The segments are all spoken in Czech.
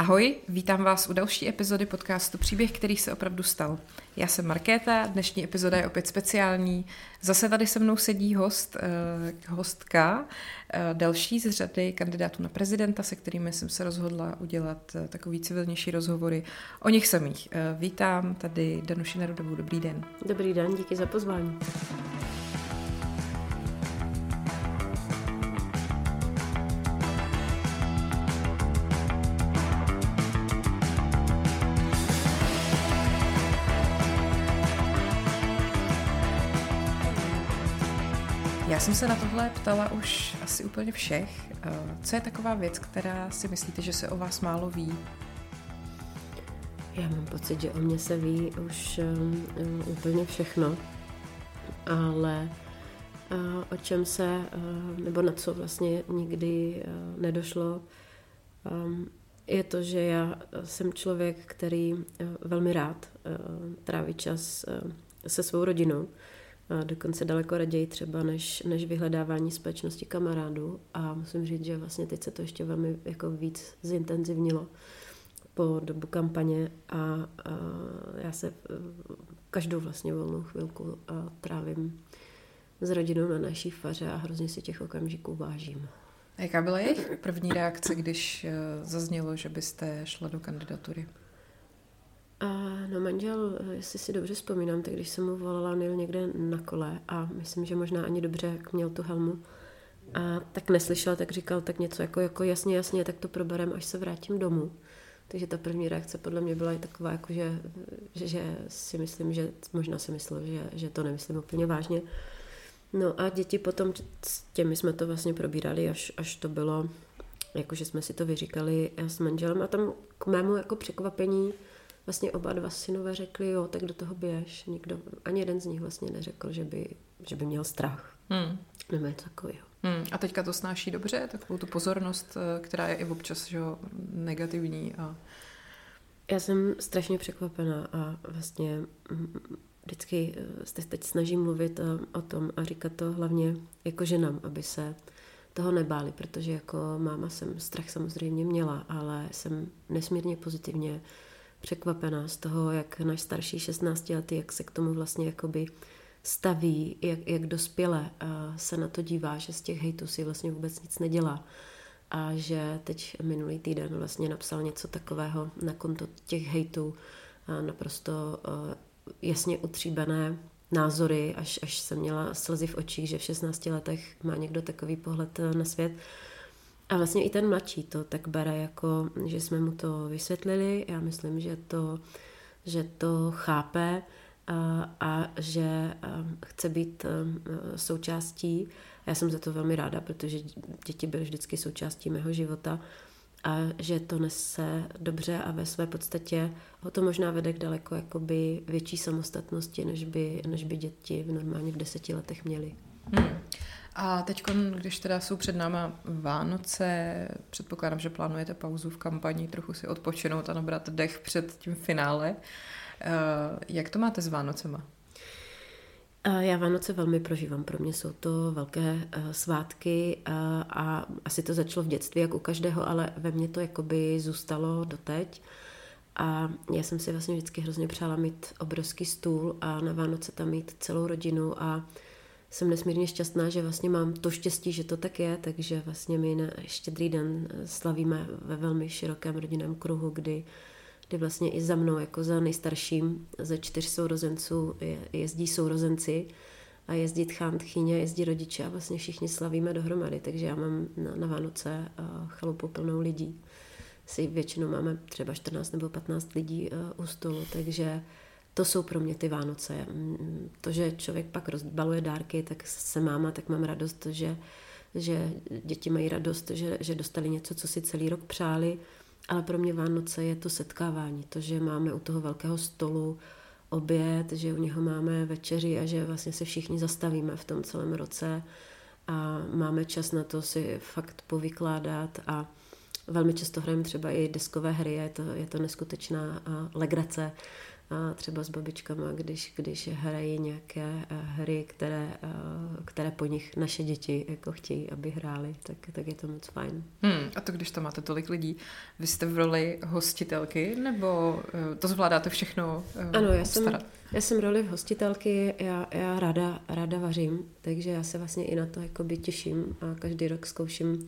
Ahoj, vítám vás u další epizody podcastu Příběh, který se opravdu stal. Já jsem Markéta, dnešní epizoda je opět speciální. Zase tady se mnou sedí host, eh, hostka, eh, další z řady kandidátů na prezidenta, se kterými jsem se rozhodla udělat eh, takový civilnější rozhovory o nich samých. Vítám tady Danuši Nerudovou, dobrý den. Dobrý den, díky za pozvání. Se na tohle ptala už asi úplně všech. Eh, co je taková věc, která si myslíte, že se o vás málo ví? Já mám pocit, že o mě se ví už um, úplně všechno, ale uh, o čem se, uh, nebo na co vlastně nikdy uh, nedošlo, um, je to, že já jsem člověk, který velmi rád tráví čas se svou rodinou a dokonce daleko raději třeba než, než vyhledávání společnosti kamarádů a musím říct, že vlastně teď se to ještě velmi jako víc zintenzivnilo po dobu kampaně a, a já se každou vlastně volnou chvilku a trávím s rodinou na naší faře a hrozně si těch okamžiků vážím. A jaká byla jejich první reakce, když eh, zaznělo, že byste šla do kandidatury? No manžel, jestli si dobře vzpomínám, tak když jsem mu volala, on jel někde na kole a myslím, že možná ani dobře, jak měl tu helmu, a tak neslyšel, tak říkal tak něco jako, jako jasně, jasně, tak to proberem, až se vrátím domů. Takže ta první reakce podle mě byla i taková, jako že, že, že si myslím, že možná si myslel, že, že to nemyslím úplně vážně. No a děti potom, s těmi jsme to vlastně probírali, až, až to bylo, jakože jsme si to vyříkali s manželem a tam k mému jako překvapení vlastně oba dva synové řekli, jo, tak do toho běž. Nikdo, ani jeden z nich vlastně neřekl, že by, že by měl strach. Hmm. Nebo něco takového. Hmm. A teďka to snáší dobře, takovou tu pozornost, eh, která je i občas že, negativní. A... Já jsem strašně překvapená a vlastně mm, vždycky eh, se teď snažím mluvit eh, o tom a říkat to hlavně jako ženám, aby se toho nebáli, protože jako máma jsem strach samozřejmě měla, ale jsem nesmírně pozitivně překvapená z toho, jak náš starší 16 letý, jak se k tomu vlastně jakoby staví, jak, jak dospěle se na to dívá, že z těch hejtů si vlastně vůbec nic nedělá. A že teď minulý týden vlastně napsal něco takového na konto těch hejtů, naprosto jasně utříbené názory, až, až jsem měla slzy v očích, že v 16 letech má někdo takový pohled na svět. A vlastně i ten mladší to tak bere jako, že jsme mu to vysvětlili. Já myslím, že to, že to chápe a, a že chce být součástí. Já jsem za to velmi ráda, protože děti byly vždycky součástí mého života a že to nese dobře a ve své podstatě ho to možná vede k daleko jakoby větší samostatnosti, než by, než by děti v normálně v deseti letech měly. Hmm. A teď, když teda jsou před náma Vánoce, předpokládám, že plánujete pauzu v kampani, trochu si odpočinout a nabrat dech před tím finále. Eh, jak to máte s Vánocema? Eh, já Vánoce velmi prožívám. Pro mě jsou to velké uh, svátky a asi to začalo v dětství, jak u každého, ale ve mně to jakoby zůstalo doteď. A já jsem si vlastně vždycky hrozně přála mít obrovský stůl a na Vánoce tam mít celou rodinu a jsem nesmírně šťastná, že vlastně mám to štěstí, že to tak je, takže vlastně my na štědrý den slavíme ve velmi širokém rodinném kruhu, kdy, kdy vlastně i za mnou, jako za nejstarším ze čtyř sourozenců je, jezdí sourozenci a jezdí tchán, tchyně, jezdí rodiče a vlastně všichni slavíme dohromady, takže já mám na, na Vánoce chalupu plnou lidí. Si většinou máme třeba 14 nebo 15 lidí u stolu, takže to jsou pro mě ty Vánoce. Mm, to, že člověk pak rozbaluje dárky, tak se máma, tak mám radost, že, že děti mají radost, že, že dostali něco, co si celý rok přáli, ale pro mě Vánoce je to setkávání, to, že máme u toho velkého stolu oběd, že u něho máme večeři a že vlastně se všichni zastavíme v tom celém roce. A máme čas na to si fakt povykládat a velmi často hrajeme třeba i deskové hry, je to, je to neskutečná legrace třeba s babičkama, když, když hrají nějaké hry, které, které po nich naše děti jako chtějí, aby hráli, tak, tak je to moc fajn. Hmm, a to když tam máte tolik lidí, vy jste v roli hostitelky, nebo to zvládáte všechno Ano, já jsem, já jsem roli hostitelky, já, já ráda, ráda vařím, takže já se vlastně i na to jakoby těším a každý rok zkouším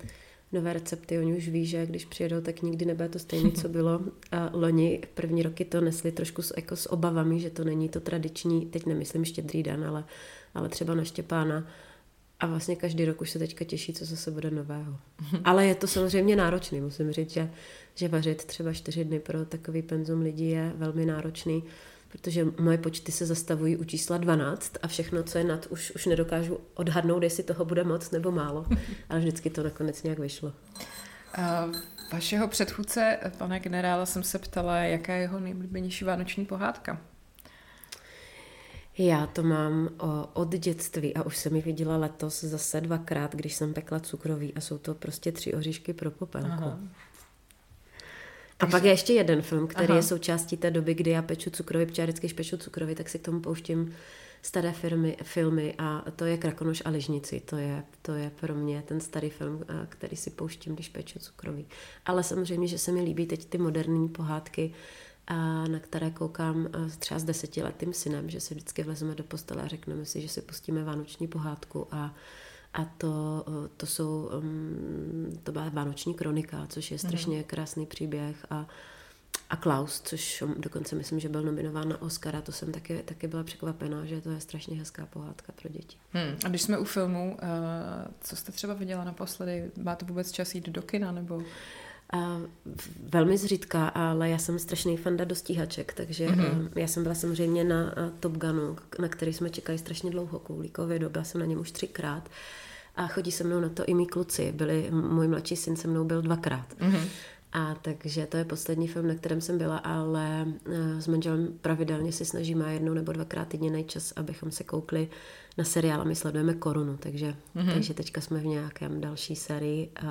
nové recepty. Oni už ví, že když přijedou, tak nikdy nebude to stejné, co bylo. A loni první roky to nesli trošku s, jako s obavami, že to není to tradiční, teď nemyslím štědrý den, ale, ale třeba na Štěpána. A vlastně každý rok už se teďka těší, co zase bude nového. Ale je to samozřejmě náročný, musím říct, že, že vařit třeba čtyři dny pro takový penzum lidí je velmi náročný protože moje počty se zastavují u čísla 12 a všechno, co je nad, už, už nedokážu odhadnout, jestli toho bude moc nebo málo, ale vždycky to nakonec nějak vyšlo. Uh, vašeho předchůdce, pane generála, jsem se ptala, jaká je jeho nejblíbenější vánoční pohádka? Já to mám o, od dětství a už jsem ji viděla letos zase dvakrát, když jsem pekla cukroví a jsou to prostě tři oříšky pro popelku. Aha. A pak je ještě jeden film, který Aha. je součástí té doby, kdy já peču cukroví, protože já vždycky, když peču cukroví, tak si k tomu pouštím staré firmy, filmy a to je Krakonoš a Ližnici. To je, to je pro mě ten starý film, který si pouštím, když peču cukroví. Ale samozřejmě, že se mi líbí teď ty moderní pohádky, a na které koukám třeba s desetiletým synem, že si vždycky vlezeme do postele a řekneme si, že si pustíme vánoční pohádku a a to, eh, to jsou, mm, to byla Vánoční kronika, což je strašně mm. krásný příběh a, a Klaus, což dokonce myslím, že byl nominován na Oscara, to jsem taky, taky byla překvapená, že to je strašně hezká pohádka pro děti. Hmm. A když jsme u filmu, uh, co jste třeba viděla naposledy? Máte vůbec čas jít do kina? Nebo... A velmi zřídka, ale já jsem strašný fanda do stíhaček, takže mm-hmm. já jsem byla samozřejmě na Top Gunu, na který jsme čekali strašně dlouho kvůli covidu, byla jsem na něm už třikrát a chodí se mnou na to i mý kluci. Byli, můj mladší syn se mnou byl dvakrát. Mm-hmm. A takže to je poslední film, na kterém jsem byla, ale s manželem pravidelně si snažíme jednou nebo dvakrát týdně najít čas, abychom se koukli na seriál a my sledujeme Korunu, takže, mm-hmm. takže teďka jsme v nějakém další sérii uh,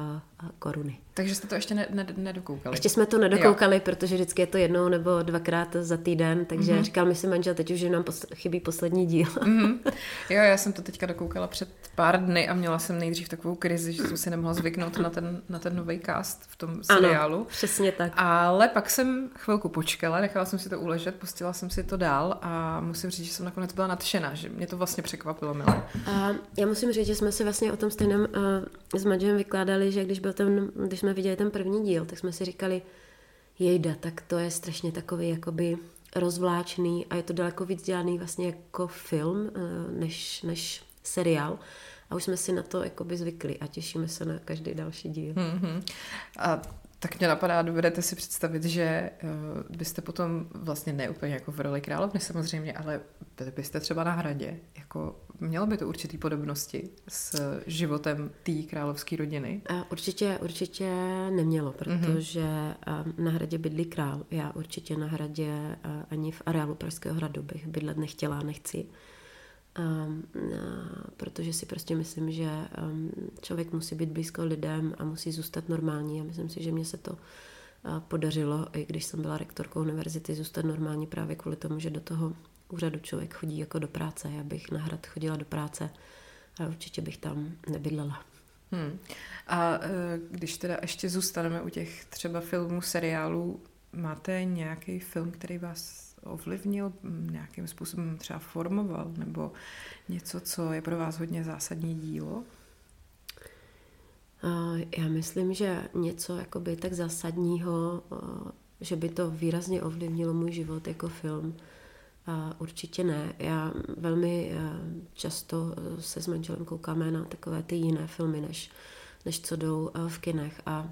Koruny. Takže jste to ještě ne, ne, nedokoukali? Ještě jsme to nedokoukali, jo. protože vždycky je to jednou nebo dvakrát za týden, takže mm-hmm. říkal mi si manžel teď už, že nám pos- chybí poslední díl. mm-hmm. Jo, já jsem to teďka dokoukala před pár dny a měla jsem nejdřív takovou krizi, že jsem si nemohla zvyknout na ten, na ten nový cast v tom seriálu. Ano, přesně tak. Ale pak jsem chvilku počkala, nechala jsem si to uležet, pustila jsem si to dál a musím říct, že jsem nakonec byla nadšená, že mě to vlastně překvapilo, milé. A já musím říct, že jsme si vlastně o tom stejném uh, s manželem vykládali, že když byl ten, když jsme viděli ten první díl, tak jsme si říkali, jejda, tak to je strašně takový jakoby rozvláčný a je to daleko víc dělaný vlastně jako film uh, než, než seriál. A už jsme si na to jakoby zvykli a těšíme se na každý další díl. Mm-hmm. A tak mě napadá, dovedete si představit, že uh, byste potom vlastně ne úplně jako v roli královny samozřejmě, ale byli byste třeba na hradě. Jako, mělo by to určitý podobnosti s životem té královské rodiny? A určitě, určitě nemělo, protože mm-hmm. na hradě bydlí král. Já určitě na hradě ani v areálu Pražského hradu bych bydlet nechtěla, nechci. Um, uh, protože si prostě myslím, že um, člověk musí být blízko lidem a musí zůstat normální a myslím si, že mě se to uh, podařilo, i když jsem byla rektorkou univerzity, zůstat normální právě kvůli tomu, že do toho úřadu člověk chodí jako do práce. Já bych na hrad chodila do práce, ale určitě bych tam nebydlela. Hmm. A uh, když teda ještě zůstaneme u těch třeba filmů, seriálů, máte nějaký film, který vás ovlivnil, nějakým způsobem třeba formoval, nebo něco, co je pro vás hodně zásadní dílo? Já myslím, že něco jakoby tak zásadního, že by to výrazně ovlivnilo můj život jako film, určitě ne. Já velmi často se s manželem koukáme na takové ty jiné filmy, než, než co jdou v kinech a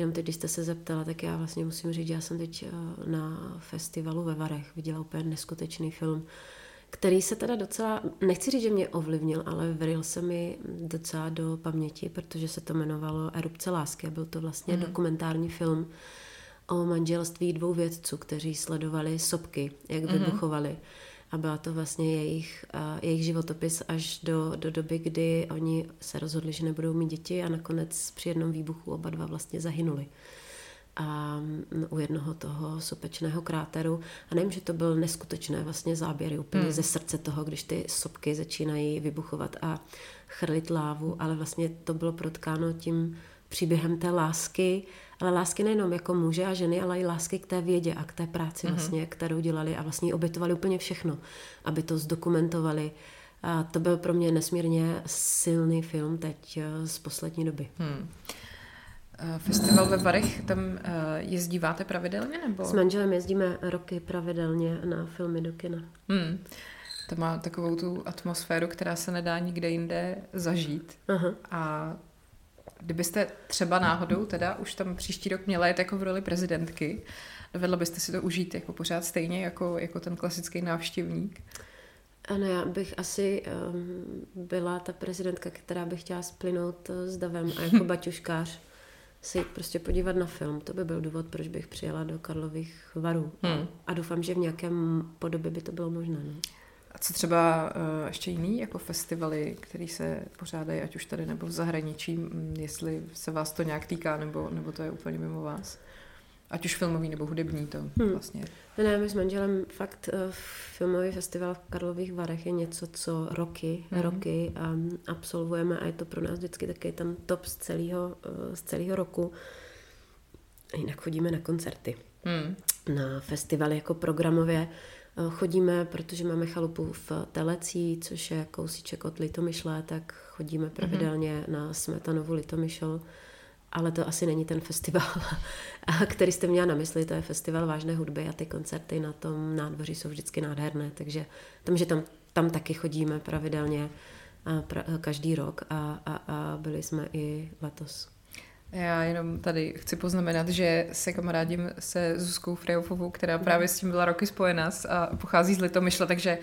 Jenom teď, když jste se zeptala, tak já vlastně musím říct, že já jsem teď eh, na festivalu ve Varech viděla úplně neskutečný film, který se teda docela, nechci říct, že mě ovlivnil, ale vril se mi docela do paměti, protože se to jmenovalo Erupce lásky a byl to vlastně mm. dokumentární film o manželství dvou vědců, kteří sledovali sopky, jak mm. vybuchovaly a byla to vlastně jejich, uh, jejich životopis až do, do doby, kdy oni se rozhodli, že nebudou mít děti a nakonec při jednom výbuchu oba dva vlastně zahynuli. a mm, u jednoho toho sopečného kráteru. A nevím, že to byl neskutečné vlastně záběry úplně hmm. ze srdce toho, když ty sopky začínají vybuchovat a chrlit lávu, ale vlastně to bylo protkáno tím příběhem té lásky, ale lásky nejenom jako muže a ženy, ale i lásky k té vědě a k té práci mm-hmm. vlastně, kterou dělali a vlastně obětovali úplně všechno, aby to zdokumentovali. A to byl pro mě nesmírně silný film teď eh, z poslední doby. Hmm. Eh, festival ve Varech, tam eh, jezdíváte pravidelně? Nebo? S manželem jezdíme roky pravidelně na filmy do kina. Hmm. To má takovou tu atmosféru, která se nedá nikde jinde zažít. Aha. A kdybyste třeba náhodou teda už tam příští rok měla jet jako v roli prezidentky, dovedla byste si to užít jako pořád stejně jako, jako ten klasický návštěvník? Ano, já bych asi um, byla ta prezidentka, která by chtěla splynout s davem a jako baťuškář se prostě podívat na film. To by byl důvod, proč bych přijela do Karlových varů. Hmm. A doufám, že v nějakém podobě by to bylo možné. No. A co třeba uh, ještě jiný jako festivaly, které se pořádají, ať už tady nebo v zahraničí, jestli se vás to nějak týká, nebo, nebo to je úplně mimo vás? Ať už filmový nebo hudební to hmm. vlastně. Ne, my s manželem fakt uh, filmový festival v Karlových Varech je něco, co roky, hmm. roky um, absolvujeme a je to pro nás vždycky taky ten top z celého, uh, z celého roku. A jinak chodíme na koncerty. Hmm. Na festivaly jako programově uh, chodíme, protože máme chalupu v Telecí, což je kousíček od Litomyšle, tak chodíme hmm. pravidelně hmm. na Smetanovu Litomyšl ale to asi není ten festival, který jste měla na mysli, to je festival vážné hudby a ty koncerty na tom nádvoří jsou vždycky nádherné, takže tam, že tam, tam taky chodíme pravidelně a pra, každý rok a, a, a byli jsme i letos. Já jenom tady chci poznamenat, že se kamarádím se Zuzkou Frejofovou, která právě s tím byla roky spojená a pochází z Litomyšle, takže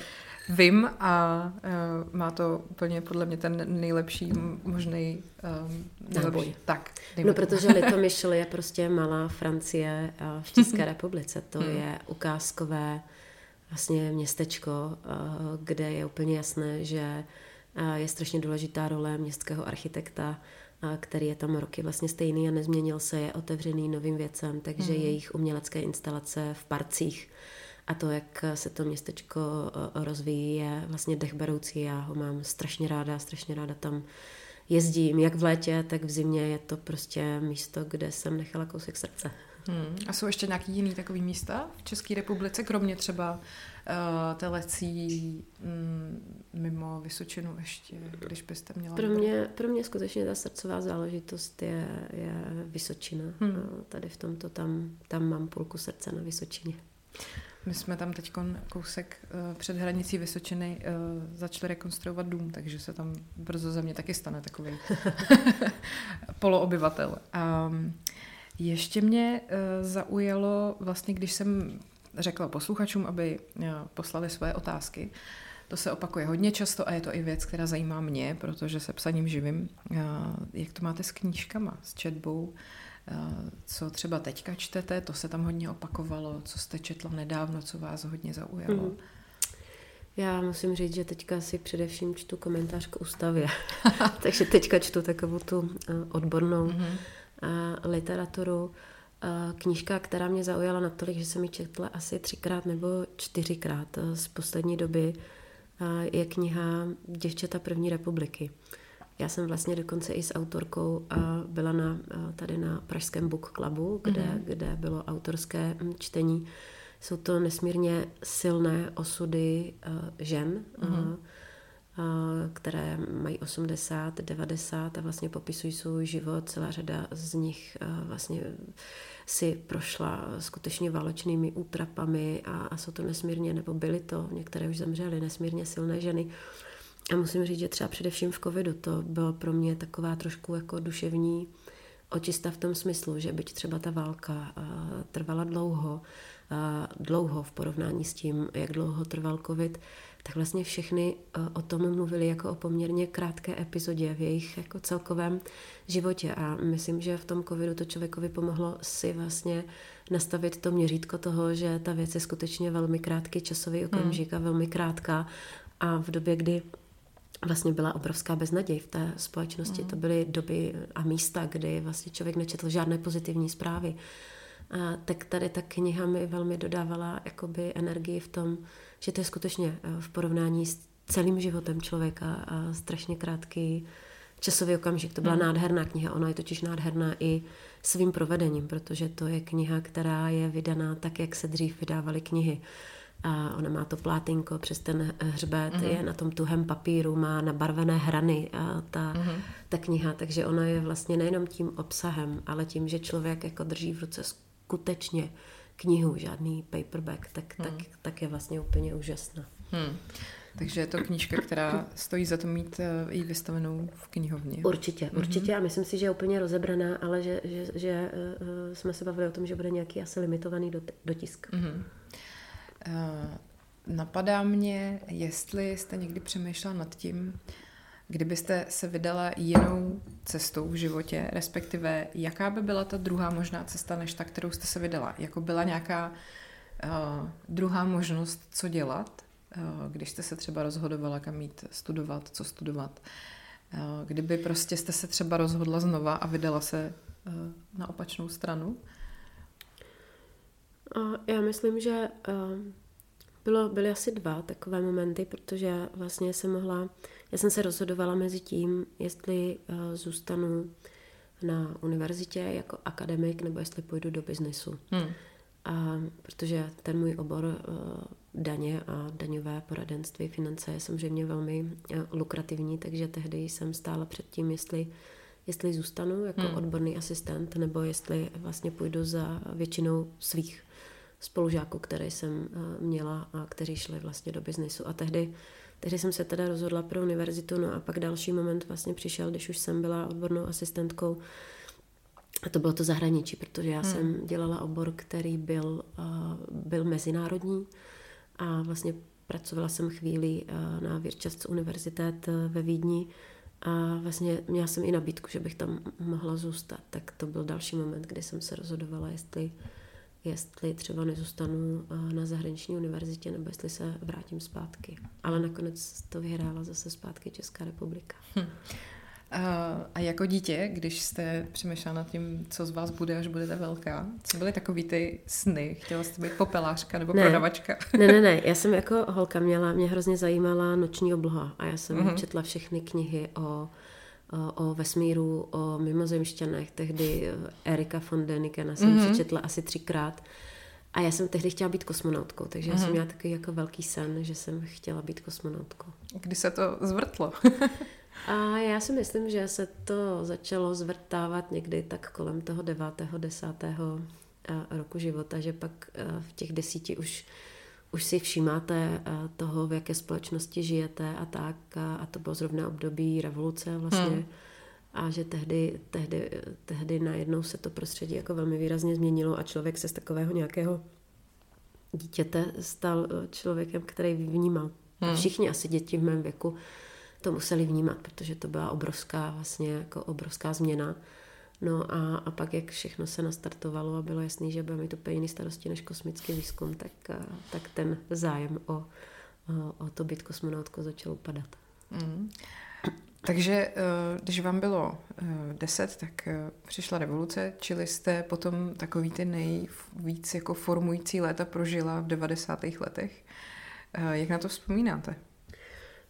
vím a uh, má to úplně podle mě ten nejlepší možný um, náboj. Tak. No, protože Litomyšl je prostě malá Francie uh, v České republice. To hmm. je ukázkové vlastně městečko, uh, kde je úplně jasné, že je strašně důležitá role městského architekta, který je tam roky vlastně stejný a nezměnil se, je otevřený novým věcem, takže hmm. jejich umělecké instalace v parcích a to, jak se to městečko eh, rozvíjí, je vlastně dechberoucí. Já ho mám strašně ráda, strašně ráda tam jezdím, jak v létě, tak v zimě. Je to prostě místo, kde jsem nechala kousek srdce. Hmm. A jsou ještě nějaký jiný takový místa v České republice, kromě třeba uh, telecí mm, mimo Vysočinu ještě, když byste měla... Pro mě, pro mě skutečně ta srdcová záležitost je, je Vysočina. Hmm. Tady v tomto tam, tam mám půlku srdce na Vysočině. My jsme tam teď kousek uh, před hranicí Vysočiny uh, začali rekonstruovat dům, takže se tam brzo ze mě taky stane takový poloobyvatel. Um, ještě mě uh, zaujalo, vlastně když jsem řekla posluchačům, aby uh, poslali své otázky, to se opakuje hodně často a je to i věc, která zajímá mě, protože se psaním živím. Uh, jak to máte s knížkama, s četbou? Eh, co třeba teďka čtete, to se tam hodně opakovalo, co jste četla nedávno, co vás hodně zaujalo. Mm. Já musím říct, že teďka si především čtu komentář k ústavě. Takže teďka čtu takovou tu eh, odbornou mm-hmm. Literaturu. Knížka, která mě zaujala natolik, že jsem ji četla asi třikrát nebo čtyřikrát z poslední doby, je kniha Děvčata první republiky. Já jsem vlastně dokonce i s autorkou byla na, tady na Pražském book clubu, kde, mm-hmm. kde bylo autorské čtení. Jsou to nesmírně silné osudy žen, mm-hmm. Které mají 80, 90 a vlastně popisují svůj život. Celá řada z nich vlastně si prošla skutečně válečnými útrapami a, a jsou to nesmírně, nebo byly to, některé už zemřely, nesmírně silné ženy. A musím říct, že třeba především v covidu to bylo pro mě taková trošku jako duševní očista v tom smyslu, že byť třeba ta válka trvala dlouho, dlouho v porovnání s tím, jak dlouho trval covid, tak vlastně všechny o tom mluvili jako o poměrně krátké epizodě v jejich jako celkovém životě a myslím, že v tom covidu to člověkovi pomohlo si vlastně nastavit to měřítko toho, že ta věc je skutečně velmi krátký časový okamžik hmm. a velmi krátká a v době, kdy vlastně byla obrovská beznaděj v té společnosti. Mm. To byly doby a místa, kdy vlastně člověk nečetl žádné pozitivní zprávy. a, tak tady ta kniha mi velmi dodávala jakoby energii v tom, že to je skutečně v porovnání s celým životem člověka a strašně krátký časový okamžik. To byla hmm. nádherná kniha, ona je totiž nádherná i svým provedením, protože to je kniha, která je vydaná tak, jak se dřív vydávaly knihy. A ona má to plátinko přes ten hřbet, mm-hmm. je na tom tuhém papíru, má nabarvené hrany a ta, mm-hmm. ta kniha, takže ona je vlastně nejenom tím obsahem, ale tím, že člověk jako drží v ruce skutečně knihu, žádný paperback, tak, mm. tak, tak je vlastně úplně úžasná. Mm. Takže je to knížka, která stojí za to mít eh, i vystavenou v knihovně. Určitě, mm-hmm. určitě a myslím si, že je úplně rozebraná, ale že, že, že uh, jsme se bavili o tom, že bude nějaký asi limitovaný dot, dotisk. Mm-hmm. Uh, napadá mě, jestli jste někdy přemýšlela nad tím, kdybyste se vydala jinou cestou v životě, respektive jaká by byla ta druhá možná cesta, než ta, kterou jste se vydala? Jako byla nějaká uh, druhá možnost, co dělat? Eh, když jste se třeba rozhodovala, kam jít studovat, co studovat. Eh, kdyby prostě jste se třeba rozhodla znova a vydala se eh, na opačnou stranu? Já myslím, že bylo, byly asi dva takové momenty, protože vlastně jsem mohla, já jsem se rozhodovala mezi tím, jestli zůstanu na univerzitě jako akademik, nebo jestli půjdu do biznesu. Hmm. A protože ten můj obor daně a daňové poradenství, finance je samozřejmě velmi eh, lukrativní, takže tehdy jsem stála před tím, jestli, jestli zůstanu jako hmm. odborný asistent, nebo jestli vlastně půjdu za většinou svých spolužáků, které jsem eh, měla a kteří šli vlastně do biznesu. A tehdy, tehdy jsem se teda rozhodla pro univerzitu, no a pak další moment vlastně přišel, když už jsem byla odbornou asistentkou, a to bylo to zahraničí, protože já hmm. jsem dělala obor, který byl, uh, byl mezinárodní, a vlastně pracovala jsem chvíli eh, na Wirtschaftsuniversität eh, ve Vídni a vlastně měla jsem i nabídku, že bych tam mohla zůstat. Tak to byl další moment, kdy jsem se rozhodovala, jestli, jestli třeba nezůstanu eh, na zahraniční univerzitě nebo jestli se vrátím zpátky. Ale nakonec to vyhrála zase zpátky Česká republika. Hm. A jako dítě, když jste přemýšlela nad tím, co z vás bude, až budete velká, co byly takový ty sny? Chtěla jste být popelářka nebo ne. prodavačka? Ne, ne, ne. Já jsem jako holka měla, mě hrozně zajímala noční obloha a já jsem mm-hmm. četla všechny knihy o, o, o vesmíru, o mimozemšťanech. Tehdy Erika von Denikena jsem mm-hmm. přečetla asi třikrát. A já jsem tehdy chtěla být kosmonautkou, takže mm-hmm. já jsem mhm. měla takový jako velký sen, že jsem chtěla být kosmonautkou. Kdy se to zvrtlo? A já si myslím, že se to začalo zvrtávat někdy tak kolem toho devátého, desátého eh, roku života, že pak eh, v těch desíti už, už si všímáte eh, toho, v jaké společnosti žijete a tak. A to bylo zrovna období revoluce vlastně. Hmm. A že tehdy, tehdy, tehdy najednou se to prostředí jako velmi výrazně změnilo a člověk se z takového nějakého dítěte stal člověkem, který vnímal. Hmm. A všichni asi děti v mém věku to museli vnímat, protože to byla obrovská vlastně jako obrovská změna. No a, a pak, jak všechno se nastartovalo a bylo jasný, že bude mít úplně jiný starosti než kosmický výzkum, tak, tak ten zájem o, o, o to být kosmonautkou začal upadat. Mm. Takže eh, když vám bylo eh, deset, tak eh, přišla revoluce, čili jste potom takový ty nejvíc jako formující léta prožila v 90. letech. Jak na to vzpomínáte?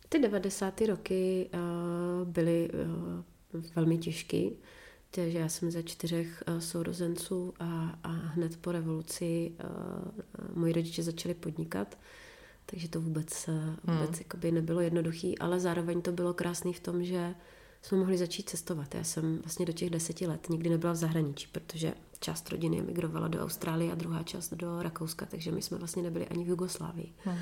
Ty 90. roky byly velmi těžké, takže já jsem ze čtyřech uh, sourozenců a, a hned po revoluci uh, moji rodiče začali podnikat, takže to vůbec, vůbec hmm. jakoby nebylo jednoduché, ale zároveň to bylo krásné v tom, že jsme mohli začít cestovat. Já jsem vlastně do těch deseti let nikdy nebyla v zahraničí, protože část rodiny emigrovala do Austrálie a druhá část do Rakouska, takže my jsme vlastně nebyli ani v Jugoslávii. Hmm.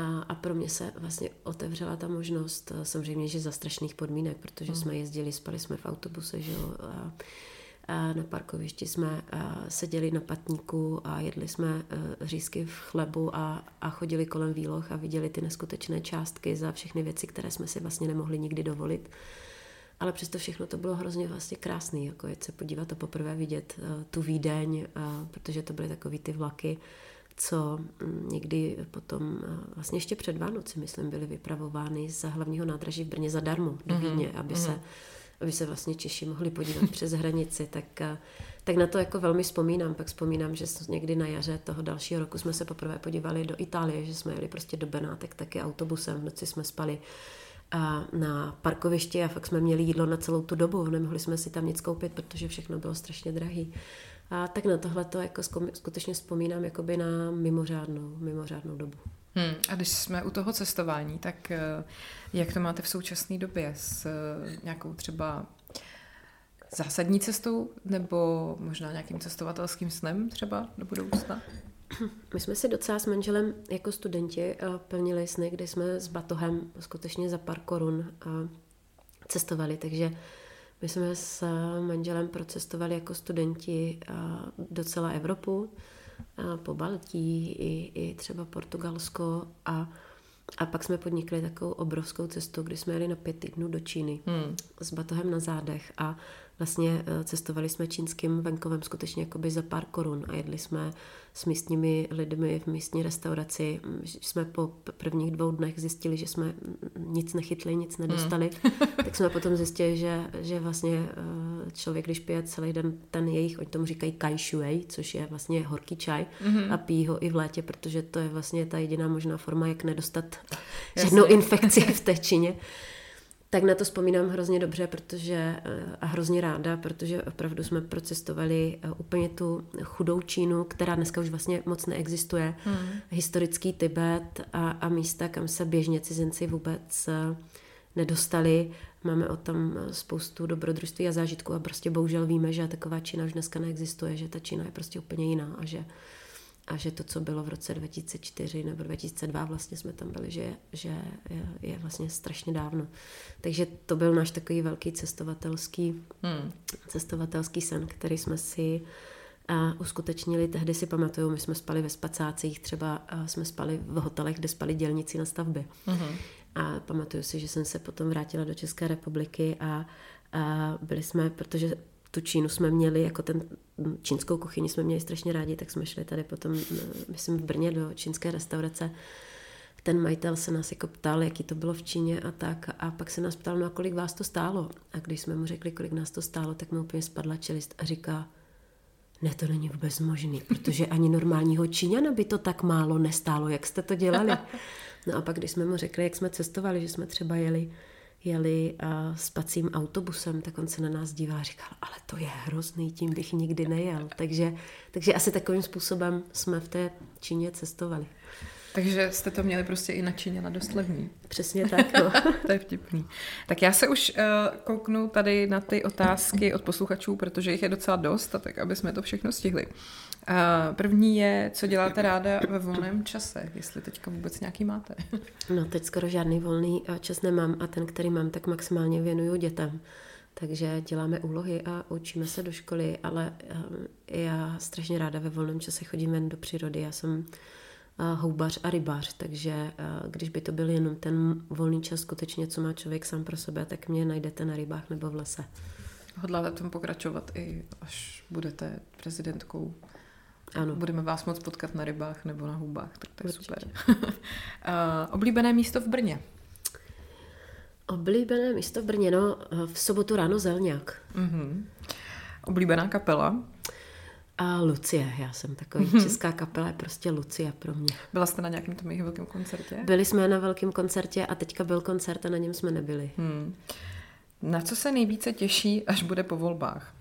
A, a pro mě se vlastně otevřela ta možnost, eh, samozřejmě, že za strašných podmínek, protože hmm. jsme jezdili, spali jsme v autobuse, že jo, a, a na parkovišti jsme a seděli na patníku a jedli jsme a, řízky v chlebu a, a chodili kolem výloh a viděli ty neskutečné částky za všechny věci, které jsme si vlastně nemohli nikdy dovolit. Ale přesto všechno to bylo hrozně vlastně krásný, jako jet se podívat a poprvé vidět tu Vídeň, protože to byly takový ty vlaky, co mm, někdy potom, vlastně ještě před Vánoci, myslím, byly vypravovány z hlavního nádraží v Brně zadarmo do mhm, Vídně, aby mm-hmm. se aby se vlastně Češi mohli podívat přes hranici, tak, eh, tak na to jako velmi vzpomínám. Pak vzpomínám, že někdy na jaře toho dalšího roku jsme se poprvé podívali do Itálie, že jsme jeli prostě do Benátek taky autobusem, v noci jsme spali a na parkovišti a fakt jsme měli jídlo na celou tu dobu. Nemohli jsme si tam nic koupit, protože všechno bylo strašně drahý. A tak na tohle to jako skutečně vzpomínám jakoby na mimořádnou, mimořádnou dobu. Hmm. A když jsme u toho cestování, tak eh, jak to máte v současné době s eh, nějakou třeba zásadní cestou nebo možná nějakým cestovatelským snem třeba do budoucna? My jsme si docela s manželem jako studenti eh, plnili sny, kdy jsme s batohem skutečně za pár korun cestovali, takže my jsme s manželem procestovali jako studenti docela Evropu, po Baltí i, i třeba Portugalsko a, a pak jsme podnikli takovou obrovskou cestu, kdy jsme jeli na pět týdnů do Číny hmm. s batohem na zádech a vlastně eh, cestovali jsme čínským venkovem skutečně jakoby za pár korun a jedli jsme s místními lidmi v místní restauraci. Jsme po prvních dvou dnech zjistili, že jsme nic nechytli, nic nedostali. Hmm. tak jsme potom zjistili, že, že vlastně eh, člověk, když pije celý den ten jejich, oni tomu říkají kai shui, což je vlastně horký čaj hmm. a pijí ho i v létě, protože to je vlastně ta jediná možná forma, jak nedostat žádnou infekci v té Číně tak na to vzpomínám hrozně dobře protože, eh, a hrozně ráda, protože opravdu jsme procestovali eh, úplně tu chudou Čínu, která dneska už vlastně moc neexistuje. Hmm. Historický Tibet a, a místa, kam se běžně cizinci vůbec eh, nedostali. Máme o tom spoustu dobrodružství a zážitků a prostě bohužel víme, že taková Čína už dneska neexistuje, že ta Čína je prostě úplně jiná a že a že to, co bylo v roce 2004 nebo 2002, vlastně jsme tam byli, že, že je, je vlastně strašně dávno. Takže to byl náš takový velký cestovatelský, hmm. cestovatelský sen, který jsme si a uskutečnili. Tehdy si pamatuju, my jsme spali ve spacácích, třeba jsme spali v hotelech, kde spali dělníci na stavbě. hmm A pamatuju si, že jsem se potom vrátila do České republiky a, a byli jsme, protože tu Čínu jsme měli, jako ten čínskou kuchyni jsme měli strašně rádi, tak jsme šli tady potom, myslím, v Brně do čínské restaurace. Ten majitel se nás jako ptal, jaký to bylo v Číně a tak. A pak se nás ptal, no a kolik vás to stálo. A když jsme mu řekli, kolik nás to stálo, tak mu úplně spadla čelist a říká, ne, to není vůbec možný, protože ani normálního Číňana by to tak málo nestálo, jak jste to dělali. No a pak, když jsme mu řekli, jak jsme cestovali, že jsme třeba jeli jeli uh, spacím autobusem, tak on se na nás dívá a říkal, ale to je hrozný, tím bych nikdy nejel. Takže, takže asi takovým způsobem jsme v té Číně cestovali. Takže jste to měli prostě i na Číně na dost levný. Přesně tak, no. to je vtipný. Tak já se už uh, kouknu tady na ty otázky od posluchačů, protože jich je docela dost, a tak aby jsme to všechno stihli. Uh, první je, co děláte ráda ve volném čase, jestli teďka vůbec nějaký máte. no teď skoro žádný volný eh, čas nemám a ten, který mám, tak maximálně věnuju dětem. Takže děláme úlohy a učíme se do školy, ale já strašně ráda ve volném čase chodím ven do přírody. Já jsem houbař a rybář, takže když by to byl jenom ten volný čas skutečně, co má člověk sám pro sebe, tak mě najdete na rybách nebo v lese. Hodláte tom pokračovat i až budete prezidentkou? Ano. Budeme vás moc potkat na rybách nebo na hubách, tak to je Určitě. super. uh, oblíbené místo v Brně? Oblíbené místo v Brně, no v sobotu ráno Zelňák. Uh-huh. Oblíbená kapela? A Lucie, já jsem takový mm-hmm. česká kapela, je prostě Lucie pro mě. Byla jste na nějakém tom jejich velkém koncertě? Byli jsme na velkém koncertě a teďka byl koncert a na něm jsme nebyli. Hmm. Na co se nejvíce těší, až bude po volbách?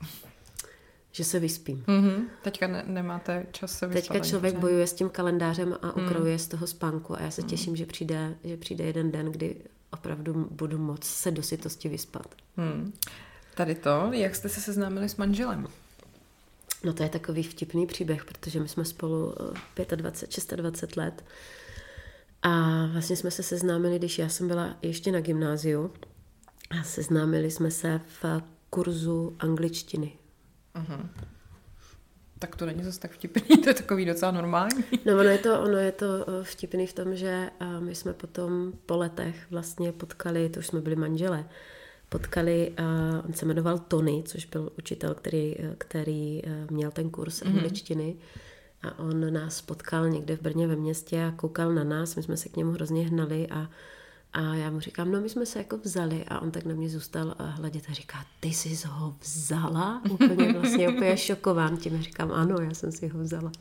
Že se vyspím. Mm-hmm. Teďka ne- nemáte čas se vyspat. Teďka člověk ne? bojuje s tím kalendářem a ukrojuje mm. z toho spánku a já se mm. těším, že přijde, že přijde jeden den, kdy opravdu budu moc se do sytosti vyspat. Mm. Tady to, jak jste se seznámili s manželem? No to je takový vtipný příběh, protože my jsme spolu 25, eh, 26 let a vlastně jsme se seznámili, když já jsem byla ještě na gymnáziu a seznámili jsme se v kurzu angličtiny. Uh-huh. Tak to není zase tak vtipný, to je takový docela normální. No ono je to, ono je to eh, vtipný v tom, že eh, my jsme potom po letech vlastně potkali, to už jsme byli manželé, potkali, uh, on se jmenoval Tony, což byl učitel, který, který uh, měl ten kurz mm-hmm. angličtiny a on nás potkal někde v Brně ve městě a koukal na nás, my jsme se k němu hrozně hnali a A já mu říkám, no my jsme se jako vzali a on tak na mě zůstal hledět a říká, ty jsi ho vzala? Úplně vlastně úplně šokován tím. říkám, ano, já jsem si ho vzala.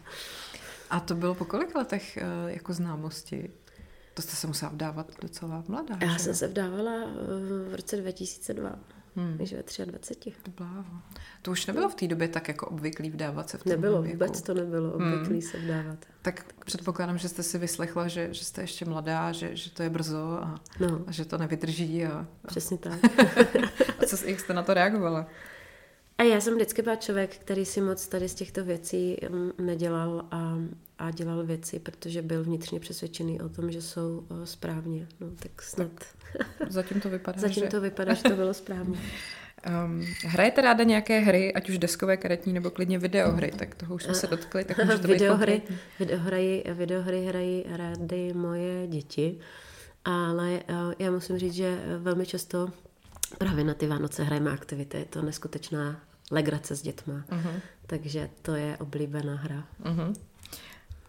A to bylo po kolik letech eh, jako známosti? To jste se musela vdávat docela mladá. Já že? jsem se vdávala eh, v roce 2002. Hmm. Než ve 23. To, bláho. to už nebylo v té době tak jako obvyklý vdávat se v tom Nebylo, věku. vůbec to nebylo obvyklý hmm. se vdávat. Tak předpokládám, že jste si vyslechla, že, že jste ještě mladá, že, že to je brzo a, no. a že to nevydrží. A, a... Přesně tak. a co, jak jste na to reagovala? A já jsem vždycky byl člověk, který si moc tady z těchto věcí mm, nedělal a, a dělal věci, protože byl vnitřně přesvědčený o tom, že jsou správně. No, tak snad. Tak zatím to vypadá, Zatím že... to vypadá, že to bylo správně. Um, hrajete ráda nějaké hry, ať už deskové, karetní nebo klidně videohry, tak toho už jsme se dotkli, tak může to videohry, být videohry, videohry hrají rády moje děti, ale uh, já musím říct, že velmi často právě na ty Vánoce hrajeme aktivity, je to neskutečná legrace s dětma. Uh-huh. Takže to je oblíbená hra. Uh-huh.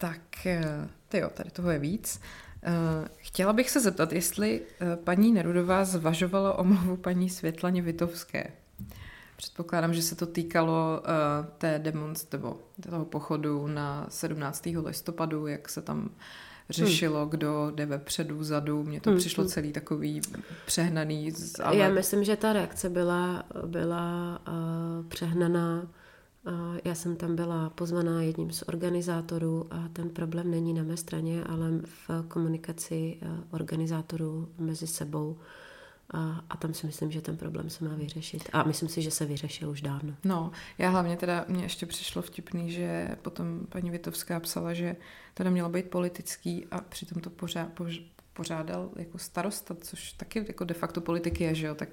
Tak, eh, ty jo, tady toho je víc. Eh, chtěla bych se zeptat, jestli eh, paní Nerudová zvažovala omluvu paní Světlaně Vitovské. Předpokládám, že se to týkalo té demonst, nebo toho pochodu na 17. listopadu, jak se tam řešilo, hmm. kdo jde vepředu, vzadu. Mně to hmm. přišlo hmm. celý takový přehnaný. Ale... Já myslím, že ta reakce byla, byla uh, přehnaná. Já jsem tam byla pozvaná jedním z organizátorů a ten problém není na mé straně, ale v komunikaci uh, organizátorů mezi sebou. A, a tam si myslím, že ten problém se má vyřešit. A myslím si, že se vyřešil už dávno. No, já hlavně teda, mně ještě přišlo vtipný, že potom paní Vitovská psala, že to nemělo být politický a přitom to pořád, poř, pořádal jako starosta, což taky jako de facto politiky je, že jo, tak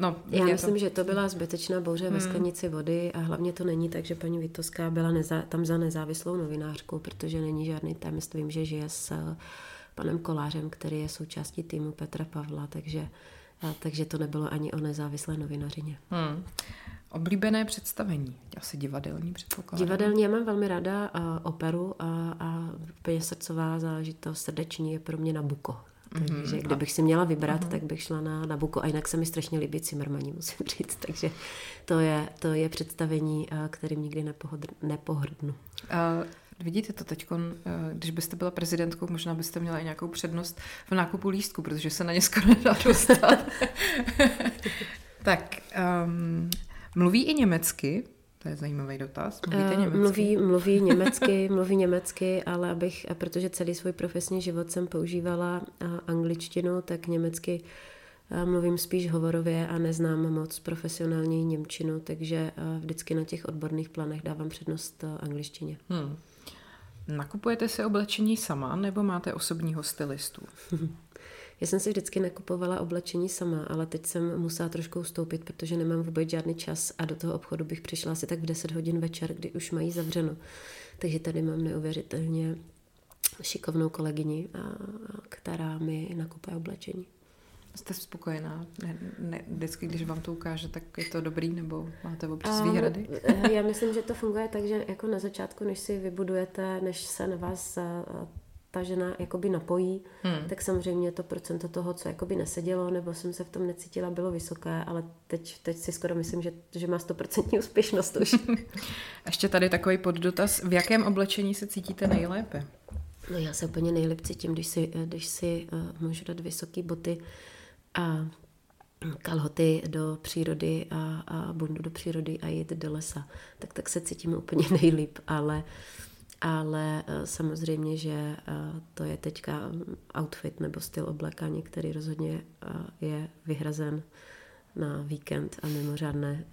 No, Já myslím, to... že to byla zbytečná bouře hmm. ve sklenici vody a hlavně to není tak, že paní Vitovská byla neza, tam za nezávislou novinářkou, protože není žádný tajemstvím, že žije s uh, panem Kolářem, který je součástí týmu Petra Pavla, takže a, takže to nebylo ani o nezávislé novinařině. Hmm. Oblíbené představení, asi divadelní předpokládám. Divadelní, já mám velmi ráda a, operu a, a úplně srdcová záležitost srdeční je pro mě Nabuko. Takže mm-hmm. kdybych si měla vybrat, mm-hmm. tak bych šla na Nabuko. A jinak se mi strašně líbí Cimrmani, musím říct. Takže to je, to je představení, kterým nikdy nepohodr, nepohrdnu. Uh, Vidíte to teď, eh, když byste byla prezidentkou, možná byste měla i nějakou přednost v nákupu lístku, protože se na ně skoro nedá dostat. tak, um, mluví i německy? To je zajímavý dotaz. Mluvíte německy? Mluví, mluví německy, mluví německy, ale abych, protože celý svůj profesní život jsem používala angličtinu, tak německy mluvím spíš hovorově a neznám moc profesionální němčinu, takže vždycky na těch odborných planech dávám přednost angličtině. Hmm. Nakupujete si oblečení sama nebo máte osobního stylistu? Já jsem si vždycky nakupovala oblečení sama, ale teď jsem musela trošku ustoupit, protože nemám vůbec žádný čas a do toho obchodu bych přišla asi tak v 10 hodin večer, kdy už mají zavřeno. Takže tady mám neuvěřitelně šikovnou kolegyni, která mi nakupuje oblečení. Jste spokojená? Ne, ne, vždycky, když vám to ukáže, tak je to dobrý, nebo máte občas um, výhrady? Eh, já myslím, že to funguje tak, že jako na začátku, než si vybudujete, než se na vás eh, ta žena jakoby napojí, hmm. tak samozřejmě to procento toho, co jakoby nesedělo, nebo jsem se v tom necítila, bylo vysoké, ale teď, teď si skoro myslím, že, že má stoprocentní úspěšnost už. Ještě tady takový poddotaz. V jakém oblečení se cítíte nejlépe? No já se úplně nejlépe cítím, když si, když si uh, můžu dát vysoké boty, a kalhoty do přírody a, a bundu do přírody a jít do lesa, tak tak se cítím úplně nejlíp, ale ale e, samozřejmě, že e, to je teďka outfit nebo styl oblékání, který rozhodně e, je vyhrazen na víkend a mimořádné,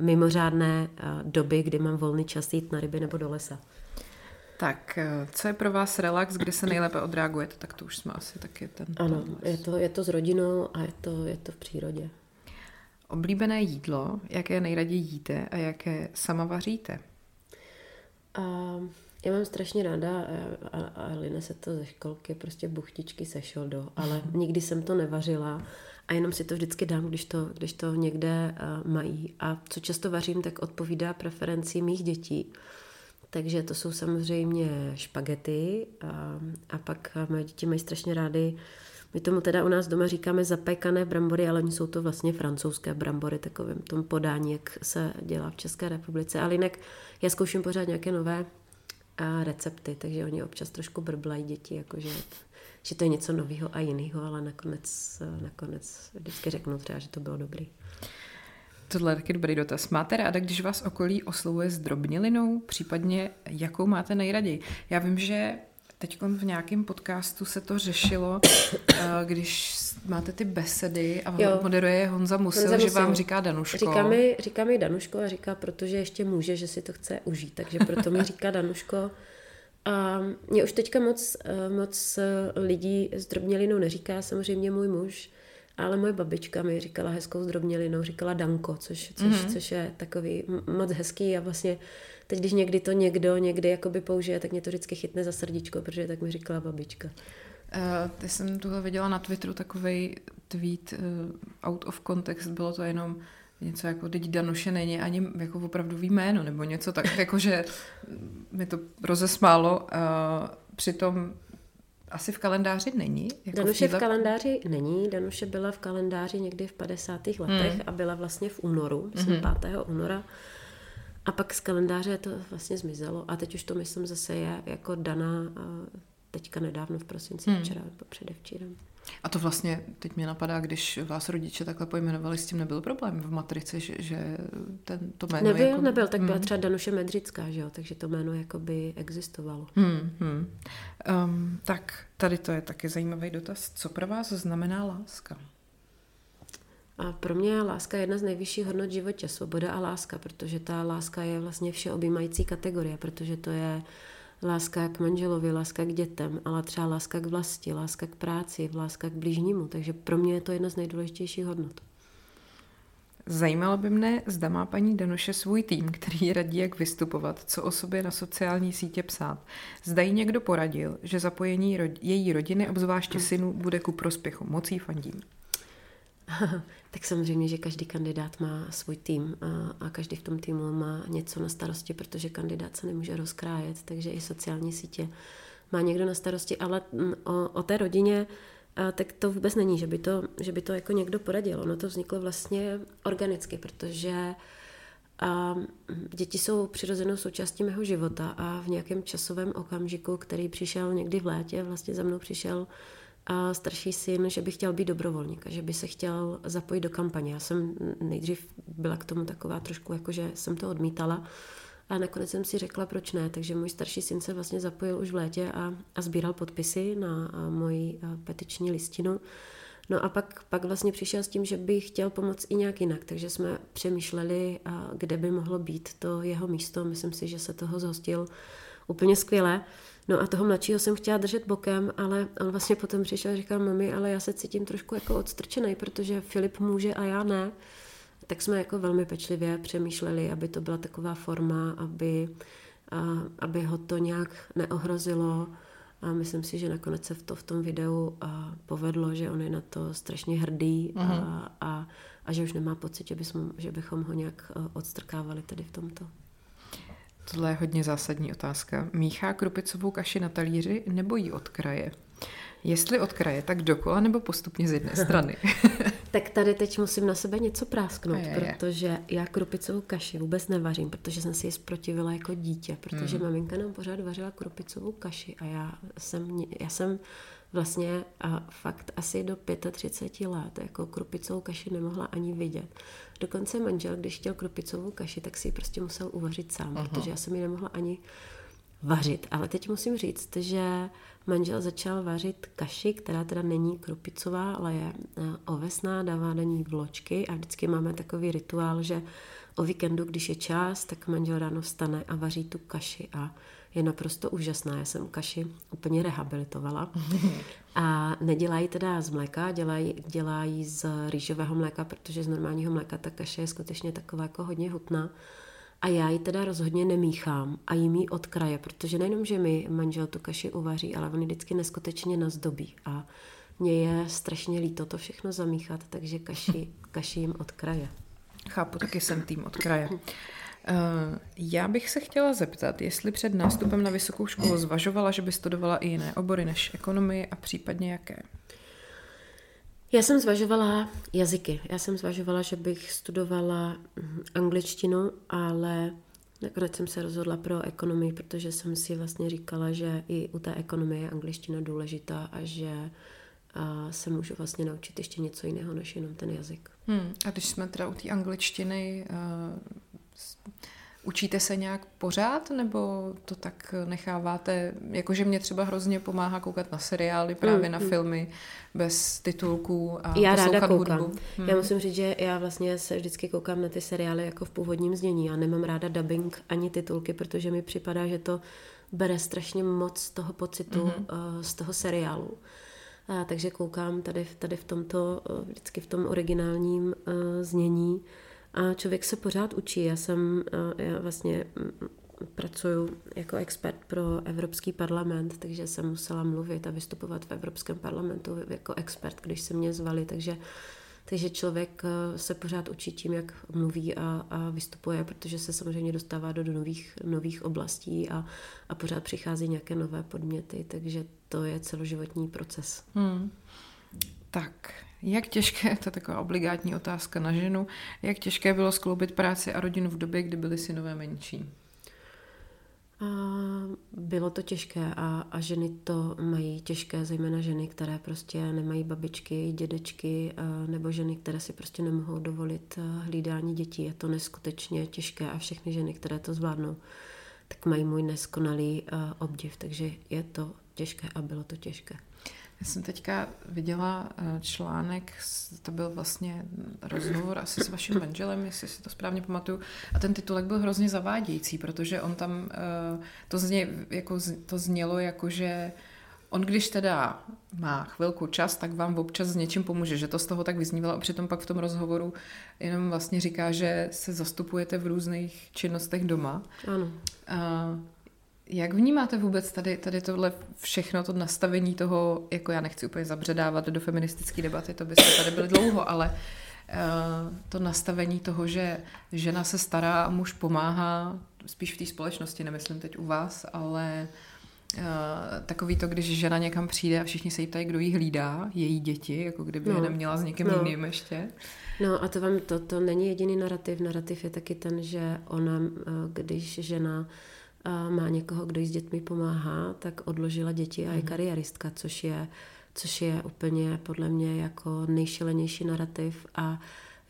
mimořádné doby, kdy mám volný čas jít na ryby nebo do lesa. Tak, eh, co je pro vás relax, kde se nejlépe odreagujete? Tak to už jsme asi taky ten... Ano, je to, je to s rodinou a je to, je to v přírodě. Oblíbené jídlo, jaké nejraději jíte a jaké sama vaříte? A já mám strašně ráda, a, a line se to ze školky, prostě buchtičky se šoldou, ale nikdy jsem to nevařila a jenom si to vždycky dám, když to, když to někde uh, mají. A co často vařím, tak odpovídá preferenci mých dětí. Takže to jsou samozřejmě špagety a, a pak moje děti mají strašně rády My tomu teda u nás doma říkáme zapekané brambory, ale oni jsou to vlastně francouzské brambory, takovým tom podání, jak se dělá v České republice. Ale jinak já zkouším pořád nějaké nové recepty, takže oni občas trošku brblají děti, jakože že to je něco nového a jiného, ale nakonec, nakonec vždycky řeknu třeba, že to bylo dobrý. Tohle je taky dobrý dotaz. Máte ráda, když vás okolí oslovuje s drobnělinou, případně jakou máte nejraději? Já vím, že teď v nějakém podcastu se to řešilo, eh, když máte ty besedy a jo. moderuje je Honza Musil, Honza že vám říká Danuško. Říká mi, říká mi Danuško a říká, protože ještě může, že si to chce užít, takže proto mi říká Danuško. A mě už teďka moc, eh, moc lidí s drobnělinou neříká, samozřejmě můj muž, ale moje babička mi říkala hezkou zdrobnělinou, říkala Danko, což, což, mm-hmm. což je takový moc hezký a vlastně teď, když někdy to někdo někdy jakoby použije, tak mě to vždycky chytne za srdíčko, protože tak mi říkala babička. Uh, ty jsem tuhle viděla na Twitteru takový tweet uh, out of context, bylo to jenom něco jako, teď Danuše není ani jako opravdu jméno, nebo něco tak, jako že mi to rozesmálo. Uh, přitom asi v kalendáři není? Jako Danuše v, v kalendáři není. Danuše byla v kalendáři někdy v 50. letech hmm. a byla vlastně v únoru, myslím hmm. 5. února. A pak z kalendáře to vlastně zmizelo. A teď už to myslím zase je jako daná teďka nedávno v prosinci, hmm. včera nebo předevčírem. A to vlastně teď mě napadá, když vás rodiče takhle pojmenovali, s tím nebyl problém v matrici, že, že ten, to jméno... Nebyl, jako... nebyl, tak byla hmm. třeba Danuše Medřická, že jo, takže to jméno jakoby existovalo. Hmm, hmm. Um, tak tady to je taky zajímavý dotaz. Co pro vás znamená láska? A pro mě je láska jedna z nejvyšších hodnot v životě, svoboda a láska, protože ta láska je vlastně všeobjímající kategorie, protože to je láska k manželovi, láska k dětem, ale třeba láska k vlasti, láska k práci, láska k blížnímu. Takže pro mě je to jedna z nejdůležitějších hodnot. Zajímalo by mne, zda má paní Danuše svůj tým, který radí, jak vystupovat, co o sobě na sociální sítě psát. Zda jí někdo poradil, že zapojení rod- její rodiny, obzvláště synu, bude ku prospěchu. Mocí fandím. tak samozřejmě, že každý kandidát má svůj tým a, a každý v tom týmu má něco na starosti, protože kandidát se nemůže rozkrájet, takže i sociální sítě má někdo na starosti, ale mm, o, o té rodině a tak to vůbec není, že by to, že by to jako někdo poradil. Ono to vzniklo vlastně organicky, protože a děti jsou přirozenou součástí mého života a v nějakém časovém okamžiku, který přišel někdy v létě, vlastně za mnou přišel a starší syn, že by chtěl být dobrovolník a že by se chtěl zapojit do kampaně. Já jsem nejdřív byla k tomu taková trošku, jako že jsem to odmítala, a nakonec jsem si řekla, proč ne. Takže můj starší syn se vlastně zapojil už v létě a, a sbíral podpisy na moji petiční listinu. No a pak, pak vlastně přišel s tím, že by chtěl pomoct i nějak jinak, takže jsme přemýšleli, kde by mohlo být to jeho místo. Myslím si, že se toho zhostil úplně skvěle. No a toho mladšího jsem chtěla držet bokem, ale on vlastně potom přišel a říkal, mami, ale já se cítím trošku jako odstrčený, protože Filip může a já ne. Tak jsme jako velmi pečlivě přemýšleli, aby to byla taková forma, aby, a, aby ho to nějak neohrozilo. A myslím si, že nakonec se v, to, v tom videu a, povedlo, že on je na to strašně hrdý a, mhm. a, a že už nemá pocit, že, bychom, že bychom ho nějak odstrkávali tady v tomto. Tohle je hodně zásadní otázka. Míchá krupicovou kaši na talíři nebo jí od kraje? Jestli od kraje, tak dokola nebo postupně z jedné strany? tak tady teď musím na sebe něco prásknout, je, je. protože já krupicovou kaši vůbec nevařím, protože jsem si ji zprotivila jako dítě, protože mm. maminka nám pořád vařila krupicovou kaši a já jsem, já jsem vlastně a fakt asi do 35 let jako krupicovou kaši nemohla ani vidět. Dokonce manžel, když chtěl krupicovou kaši, tak si ji prostě musel uvařit sám, Aha. protože já jsem ji nemohla ani vařit. Ale teď musím říct, že manžel začal vařit kaši, která teda není krupicová, ale je eh, ovesná, dává na ní vločky a vždycky máme takový rituál, že o víkendu, když je čas, tak manžel ráno vstane a vaří tu kaši a je naprosto úžasná. Já jsem kaši úplně rehabilitovala. A nedělají teda z mléka, dělají, dělají z rýžového mléka, protože z normálního mléka ta kaše je skutečně taková jako hodně hutná. A já ji teda rozhodně nemíchám a jím ji od kraje, protože nejenom, že mi manžel tu kaši uvaří, ale on ji vždycky neskutečně nazdobí. A mně je strašně líto to všechno zamíchat, takže kaši, kaši jim od kraje. Chápu, taky jsem tým od kraje. Eh, já bych se chtěla zeptat, jestli před nástupem na vysokou školu zvažovala, že by studovala i jiné obory než ekonomii a případně jaké? Já jsem zvažovala jazyky. Já jsem zvažovala, že bych studovala hm, angličtinu, ale nakonec jsem se rozhodla pro ekonomii, protože jsem si vlastně říkala, že i u té ekonomie je angličtina důležitá a že a se můžu vlastně naučit ještě něco jiného než jenom ten jazyk. Hmm. A když jsme teda u té angličtiny, uh, Učíte se nějak pořád, nebo to tak necháváte, jakože mě třeba hrozně pomáhá koukat na seriály, právě mm, na mm. filmy bez titulků a Já ráda koukám. Hudbu. Hmm. Já musím říct, že já vlastně se vždycky koukám na ty seriály jako v původním znění. Já nemám ráda dubbing ani titulky, protože mi připadá, že to bere strašně moc toho pocitu mm-hmm. z toho seriálu. A, takže koukám tady, tady v tomto, uh, vždycky v tom originálním uh, znění a člověk se pořád učí. Já jsem, eh, já vlastně mm, pracuji jako expert pro Evropský parlament, takže jsem musela mluvit a vystupovat v Evropském parlamentu jako expert, když se mě zvali, takže takže člověk eh, se pořád učí tím, jak mluví a, a vystupuje, protože se samozřejmě dostává do nových, nových oblastí a, a pořád přichází nějaké nové podměty, takže to je celoživotní proces. Hmm. Tak, jak těžké, to je taková obligátní otázka na ženu, jak těžké bylo skloubit práci a rodinu v době, kdy byly synové menší? A bylo to těžké a, a ženy to mají těžké, zejména ženy, které prostě nemají babičky, dědečky nebo ženy, které si prostě nemohou dovolit hlídání dětí. Je to neskutečně těžké a všechny ženy, které to zvládnou, tak mají můj neskonalý obdiv, takže je to těžké a bylo to těžké. Já jsem teďka viděla eh, článek, to byl vlastně rozhovor asi s vaším manželem, jestli si to správně pamatuju, a ten titulek byl hrozně zavádějící, protože on tam, eh, to, zně, jako, to znělo jako, že on když teda má chvilku čas, tak vám občas s něčím pomůže, že to z toho tak vyznívalo a přitom pak v tom rozhovoru jenom vlastně říká, že se zastupujete v různých činnostech doma. Ano. A jak vnímáte vůbec tady, tady tohle všechno, to nastavení toho, jako já nechci úplně zabředávat do feministické debaty, to byste tady byli dlouho, ale uh, to nastavení toho, že žena se stará a muž pomáhá, spíš v té společnosti, nemyslím teď u vás, ale uh, takový to, když žena někam přijde a všichni se jí ptají, kdo jí hlídá, její děti, jako kdyby no. je neměla s někým no. jiným ještě. No a to vám, to, to není jediný narrativ. Narrativ je taky ten, že ona, eh, když žena a má někoho, kdo jí s dětmi pomáhá, tak odložila děti a je mhm. kariéristka, což je, což je úplně podle mě jako nejšilenější narrativ a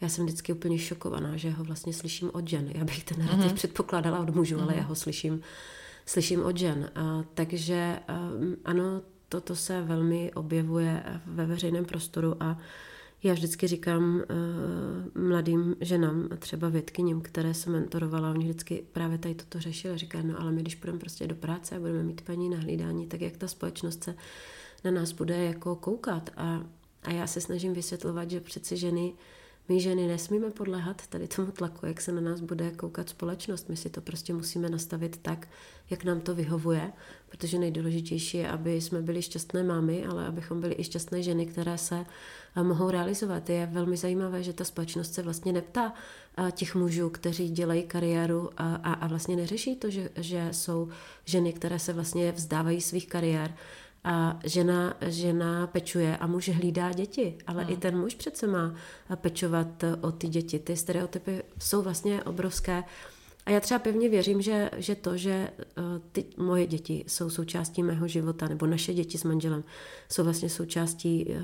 já jsem vždycky úplně šokovaná, že ho vlastně slyším od žen. Já bych ten narrativ mm-hmm. předpokládala od mužů, mm-hmm. ale já ho slyším, slyším od žen. A, takže a, ano, toto se velmi objevuje ve veřejném prostoru a já vždycky říkám uh, mladým ženám, třeba vědkyním, které jsem mentorovala, oni vždycky právě tady toto řešili. Říkají, no ale my když půjdeme prostě do práce a budeme mít paní na hlídání, tak jak ta společnost se na nás bude jako koukat. A, a já se snažím vysvětlovat, že přeci ženy my ženy nesmíme podléhat tady tomu tlaku, jak se na nás bude koukat společnost. My si to prostě musíme nastavit tak, jak nám to vyhovuje, protože nejdůležitější je, aby jsme byli šťastné mámy, ale abychom byli i šťastné ženy, které se eh, mohou realizovat. Je velmi zajímavé, že ta společnost se vlastně neptá eh, těch mužů, kteří dělají kariéru a, a, a vlastně neřeší to, že, že jsou ženy, které se vlastně vzdávají svých kariér a žena, žena pečuje a muž hlídá děti, ale hmm. i ten muž přece má pečovat o ty děti. Ty stereotypy jsou vlastně obrovské. A já třeba pevně věřím, že, že to, že eh, ty moje děti jsou součástí mého života, nebo naše děti s manželem jsou vlastně součástí eh,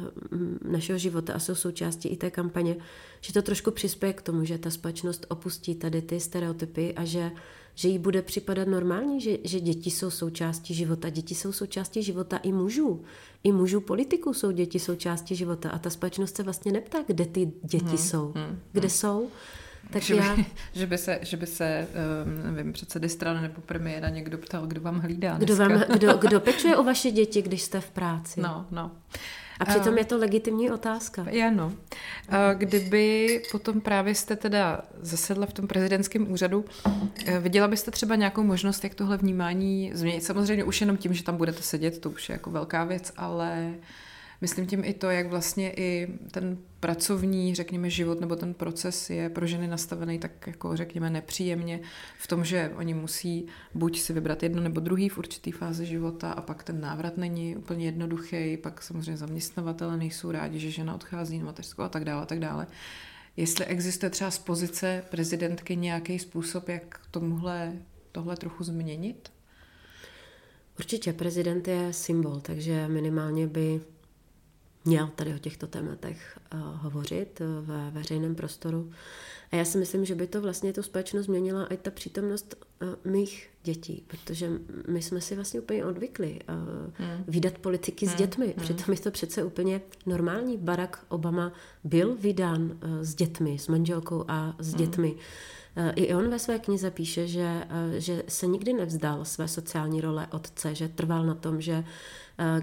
našeho života a jsou součástí i té kampaně, že to trošku přispěje k tomu, že ta společnost opustí tady ty stereotypy a že že jí bude připadat normální, že, že děti jsou součástí života. Děti jsou součástí života i mužů. I mužů politiků jsou děti součástí života. A ta společnost se vlastně neptá, kde ty děti hmm, jsou. Hmm, kde hmm. jsou. Tak že, já... by, že, by se, že by se, um, nevím, předsedy strany nebo premiéra někdo ptal, kdo vám hlídá kdo, vám, kdo, kdo pečuje o vaše děti, když jste v práci? No, no. A přitom uh, je to legitimní otázka. Ano. Uh, kdyby potom právě jste teda zasedla v tom prezidentském úřadu, uh, viděla byste třeba nějakou možnost, jak tohle vnímání změnit? Samozřejmě už jenom tím, že tam budete sedět, to už je jako velká věc, ale Myslím tím i to, jak vlastně i ten pracovní, řekněme, život nebo ten proces je pro ženy nastavený tak jako, řekněme, nepříjemně v tom, že oni musí buď si vybrat jedno nebo druhý v určitý fázi života a pak ten návrat není úplně jednoduchý, pak samozřejmě zaměstnavatele nejsou rádi, že žena odchází na mateřskou a tak dále, a tak dále. Jestli existuje třeba z pozice prezidentky nějaký způsob, jak tomuhle, tohle trochu změnit? Určitě prezident je symbol, takže minimálně by měl tady o těchto tématech uh, hovořit uh, ve veřejném prostoru. A já si myslím, že by to vlastně tu společnost změnila i ta přítomnost uh, mých dětí, protože my jsme si vlastně úplně odvykli hmm. vydat politiky hmm. s dětmi. Hmm. Přitom je to přece úplně normální. Barack Obama byl vydán s dětmi, s manželkou a s hmm. I on ve své knize píše, že, že se nikdy nevzdal své sociální role otce, že trval na tom, že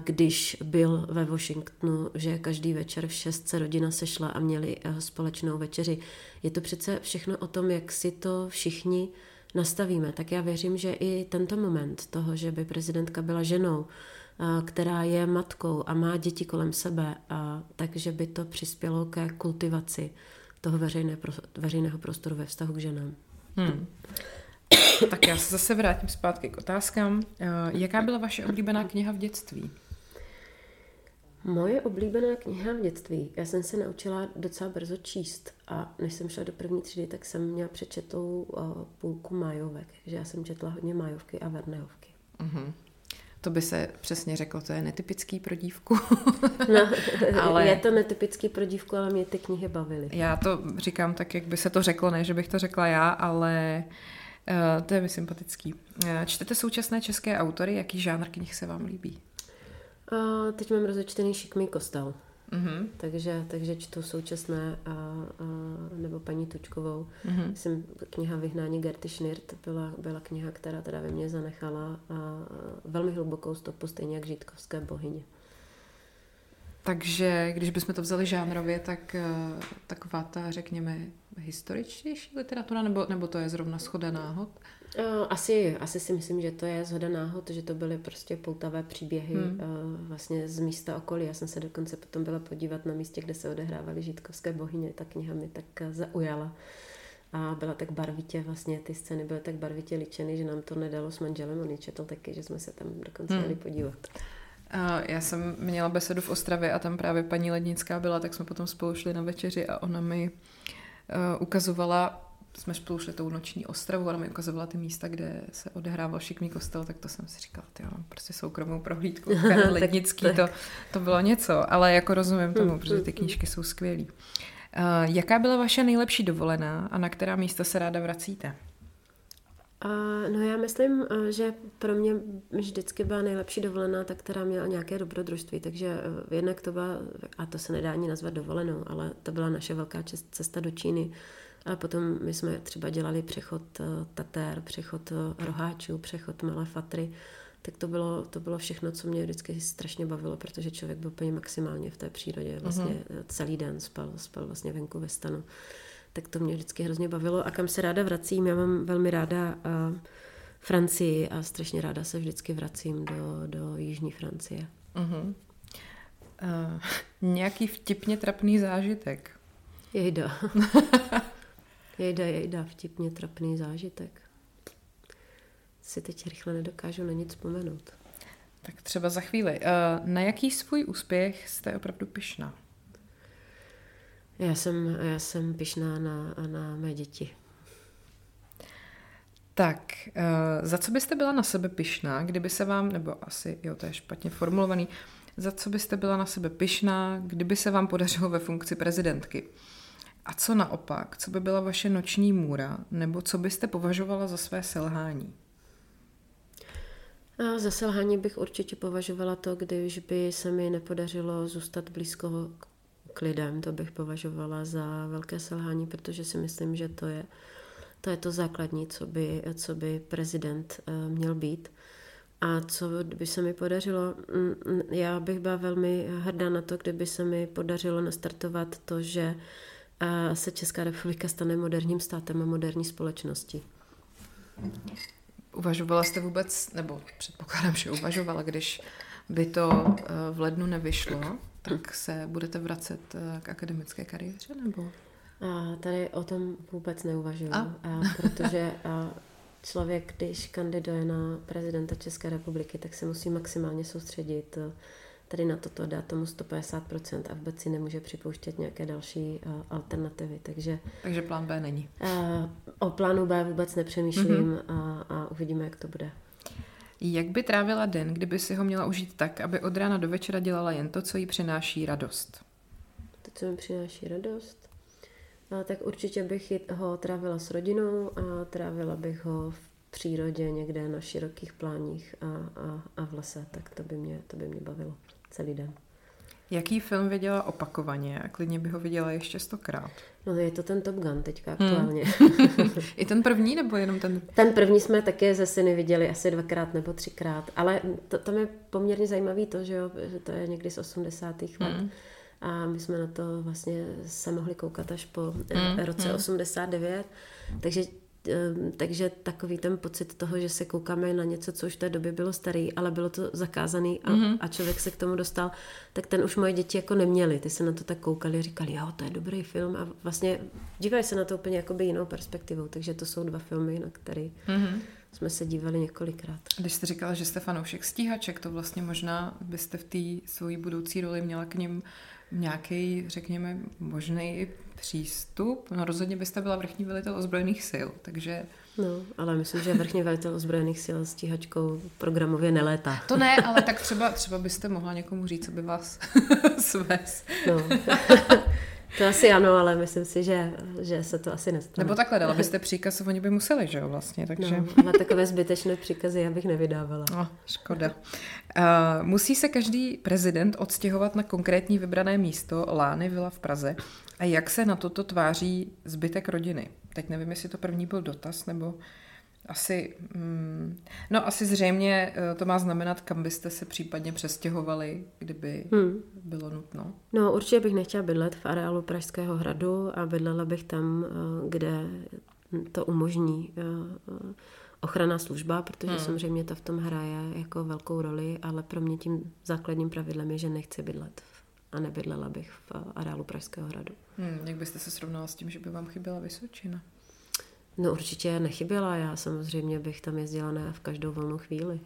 když byl ve Washingtonu, že každý večer v 6 se rodina sešla a měli eh, společnou večeři. Je to přece všechno o tom, jak si to všichni nastavíme. Tak já věřím, že i tento moment toho, že by prezidentka byla ženou, eh, která je matkou a má děti kolem sebe, takže by to přispělo ke kultivaci toho veřejné, veřejného prostoru ve vztahu k ženám. Hmm. Tak já se zase vrátím zpátky k otázkám. Eh, jaká byla vaše oblíbená kniha v dětství? Moje oblíbená kniha v dětství. Já jsem se naučila docela brzo číst a než jsem šla do první třídy, tak jsem měla přečetou uh, půlku májovek. že já jsem četla hodně májovky a vernehovky. Uh-huh. To by se přesně řeklo, to je netypický pro dívku. no, ale... je to netypický pro dívku, ale mě ty knihy bavily. Já to říkám tak, jak by se to řeklo, ne, že bych to řekla já, ale uh, to je mi sympatický. Uh, čtete současné české autory? Jaký žánr knih se vám líbí? Uh, teď mám rozečtený Šikmý kostel. Uh-huh. Takže, takže čtu současné a, a, nebo paní Tučkovou. Uh-huh. Jsem kniha Vyhnání Gerty Schnirt byla, byla kniha, která teda ve mně zanechala a, a velmi hlubokou stopu, stejně jak Žítkovské bohyně. Takže když bychom to vzali žánrově, tak taková ta, řekněme, historičtější literatura, nebo, nebo to je zrovna schoda náhod? Asi, asi si myslím, že to je zhoda náhod, že to byly prostě poutavé příběhy hmm. vlastně z místa okolí. Já jsem se dokonce potom byla podívat na místě, kde se odehrávaly žítkovské bohyně. Ta kniha mi tak zaujala. A byla tak barvitě, vlastně ty scény byly tak barvitě ličeny, že nám to nedalo s manželem, on četl taky, že jsme se tam dokonce hmm. jeli podívat. Já jsem měla besedu v Ostravě a tam právě paní Lednická byla, tak jsme potom spolu šli na večeři a ona mi uh, ukazovala, jsme spolu šli tou noční Ostravu, ona mi ukazovala ty místa, kde se odehrával šikmý kostel, tak to jsem si říkala, jo, prostě soukromou prohlídku, Karel Lednický, to, to bylo něco, ale jako rozumím tomu, hmm, protože ty hmm, knížky jsou skvělý. Uh, jaká byla vaše nejlepší dovolená a na která místa se ráda vracíte? No já myslím, že pro mě vždycky byla nejlepší dovolená ta, která měla nějaké dobrodružství, takže e, jednak to byla, a to se nedá ani nazvat dovolenou, ale to byla naše velká cesta do Číny. A potom my jsme třeba dělali přechod e, Tatér, přechod e, Roháčů, přechod Malé Fatry, tak to bylo, to bylo všechno, co mě vždycky strašně bavilo, protože člověk byl úplně maximálně v té přírodě, vlastně uh-huh. celý den spal, spal vlastně venku ve stanu tak to mě vždycky hrozně bavilo. A kam se ráda vracím, já mám velmi ráda uh, Francii a strašně ráda se vždycky vracím do, do Jižní Francie. Uh-huh. Uh, nějaký vtipně trapný zážitek? Jejda. jejda, jejda, vtipně trapný zážitek. Si teď rychle nedokážu na nic vzpomenout. Tak třeba za chvíli. Uh, na jaký svůj úspěch jste opravdu pyšná? Já jsem, já jsem pišná na, na mé děti. Tak, uh, za co byste byla na sebe pišná, kdyby se vám, nebo asi, jo, to je špatně formulovaný, za co byste byla na sebe pišná, kdyby se vám podařilo ve funkci prezidentky? A co naopak, co by byla vaše noční můra, nebo co byste považovala za své selhání? A za selhání bych určitě považovala to, když by se mi nepodařilo zůstat blízko k lidem, to bych považovala za velké selhání, protože si myslím, že to je to, je to základní, co by, co by prezident uh, měl být. A co by se mi podařilo, mm, já bych byla velmi hrdá na to, kdyby se mi podařilo nastartovat to, že uh, se Česká republika stane moderním státem a moderní společností. Uvažovala jste vůbec, nebo předpokládám, že uvažovala, když by to uh, v lednu nevyšlo, tak se budete vracet eh, k akademické kariéře, nebo? A tady o tom vůbec neuvažuji, a? A, protože a člověk, když kandiduje na prezidenta České republiky, tak se musí maximálně soustředit eh, tady na toto, dát tomu 150% a vůbec si nemůže připouštět nějaké další uh, alternativy. Takže, Takže plán B není. Uh, o plánu B vůbec nepřemýšlím mm-hmm. a, a uvidíme, jak to bude. Jak by trávila den, kdyby si ho měla užít tak, aby od rána do večera dělala jen to, co jí přináší radost? To, co mi přináší radost? A tak určitě bych ho trávila s rodinou a trávila bych ho v přírodě někde na širokých pláních a, a, a v lese, tak to by mě, to by mě bavilo celý den. Jaký film viděla opakovaně a klidně by ho viděla ještě stokrát? No je to ten Top Gun teďka hmm. aktuálně. Hmm. I ten první nebo jenom ten? Ten první jsme také ze syny viděli asi dvakrát nebo třikrát, ale to, tam je poměrně zajímavý to, že, jo, že to je někdy z 80. let. Hmm. A my jsme na to vlastně se mohli koukat až po hmm. roce hmm. 89. Takže takže takový ten pocit toho, že se koukáme na něco, co už v té době bylo starý, ale bylo to zakázaný a, mm-hmm. a člověk se k tomu dostal, tak ten už moje děti jako neměli. Ty se na to tak koukali a říkali, jo, to je dobrý film a vlastně dívali se na to úplně jakoby jinou perspektivou, takže to jsou dva filmy, na které mm-hmm. jsme se dívali několikrát. Když jste říkala, že jste fanoušek stíhaček, to vlastně možná byste v té svojí budoucí roli měla k ním nějaký, řekněme, možný přístup. No rozhodně byste byla vrchní velitel ozbrojených sil, takže... No, ale myslím, že vrchní velitel ozbrojených sil s stíhačkou programově nelétá. To ne, ale tak třeba, třeba byste mohla někomu říct, co by vás svez. No. To asi ano, ale myslím si, že, že se to asi nestane. Nebo takhle, dala byste příkaz, oni by museli, že jo, vlastně, takže... No, ale takové zbytečné příkazy já bych nevydávala. No, škoda. Uh, musí se každý prezident odstěhovat na konkrétní vybrané místo Lány Vila v Praze. A jak se na toto tváří zbytek rodiny? Teď nevím, jestli to první byl dotaz, nebo asi, mm, no asi zřejmě eh, to má znamenat, kam byste se případně přestěhovali, kdyby hmm. bylo nutno. No určitě bych nechtěla bydlet v areálu Pražského hradu a bydlela bych tam, eh, kde to umožní eh, ochrana služba, protože hmm. samozřejmě to v tom hraje jako velkou roli, ale pro mě tím základním pravidlem je, že nechci bydlet a nebydlela bych v areálu Pražského hradu. Hmm, jak byste se srovnala s tím, že by vám chyběla Vysočina? No určitě nechyběla, já samozřejmě bych tam jezdila ne v každou volnou chvíli.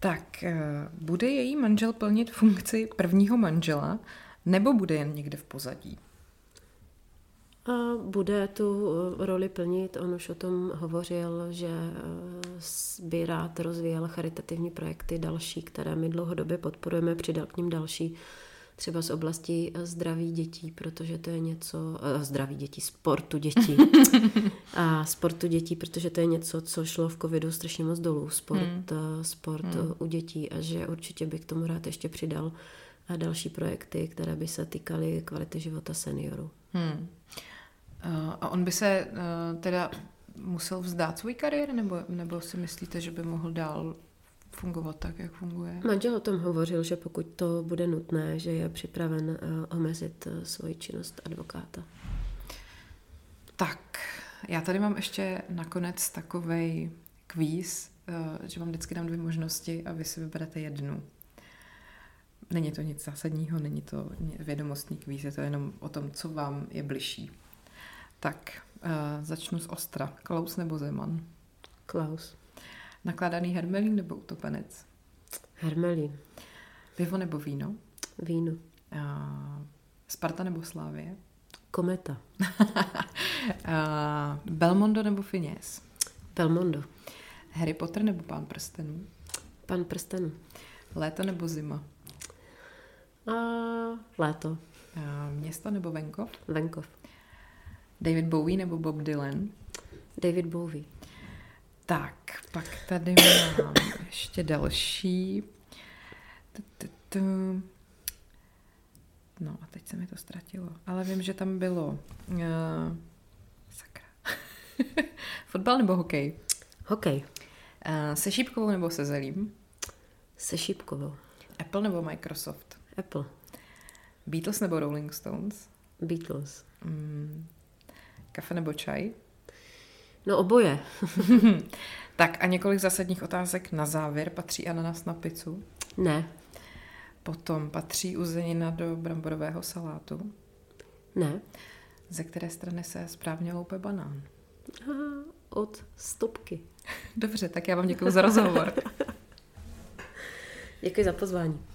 Tak, eh, bude její manžel plnit funkci prvního manžela, nebo bude jen někde v pozadí? A bude tu eh, roli plnit, on už o tom hovořil, že eh, by rád rozvíjel charitativní projekty další, které my dlouhodobě podporujeme, přidal k ním další třeba z oblasti eh, zdraví dětí, protože to je něco, uh, zdraví dětí, sportu dětí. a sportu dětí, protože to je něco, co šlo v covidu strašně moc dolů, sport, hmm. sport hmm. u dětí a že určitě bych k tomu rád ještě přidal a další projekty, které by se týkaly kvality života seniorů. Hmm. A on by se teda musel vzdát svůj kariéru, nebo, nebo si myslíte, že by mohl dál fungovat tak, jak funguje. Manžel o tom hovořil, že pokud to bude nutné, že je připraven uh, omezit uh, svoji činnost advokáta. Tak, já tady mám ještě nakonec takovej kvíz, uh, že vám vždycky dám dvě možnosti a vy si vyberete jednu. Není to nic zásadního, není to vědomostní kvíz, je to jenom o tom, co vám je bližší. Tak, začnu z Ostra. Klaus nebo Zeman? Klaus. Nakládaný hermelín nebo utopenec? Hermelín. Pivo nebo víno? Víno. Uh, Sparta nebo Slávie? Kometa. uh, Belmondo nebo Finěs? Belmondo. Harry Potter nebo Pán prstenů? Pán prstenů. Léto nebo zima? Uh, léto. Uh, město nebo venkov? Venkov. David Bowie nebo Bob Dylan? David Bowie. Tak, pak tady mám ještě další. No a teď se mi to ztratilo. Ale vím, že tam bylo... Uh, sakra. Fotbal nebo hokej? Hokej. Uh, se šípkovou nebo se zelím? Se šípkovou. Apple nebo Microsoft? Apple. Beatles nebo Rolling Stones? Beatles. Mm, kafe nebo čaj? No oboje. tak a několik zásadních otázek na závěr. Patří ananas na pizzu? Ne. Potom patří uzenina do bramborového salátu. Ne. Ze které strany se správně loupe banán? Aha, od stopky. Dobře, tak já vám děkuji za rozhovor. Děkuji za pozvání.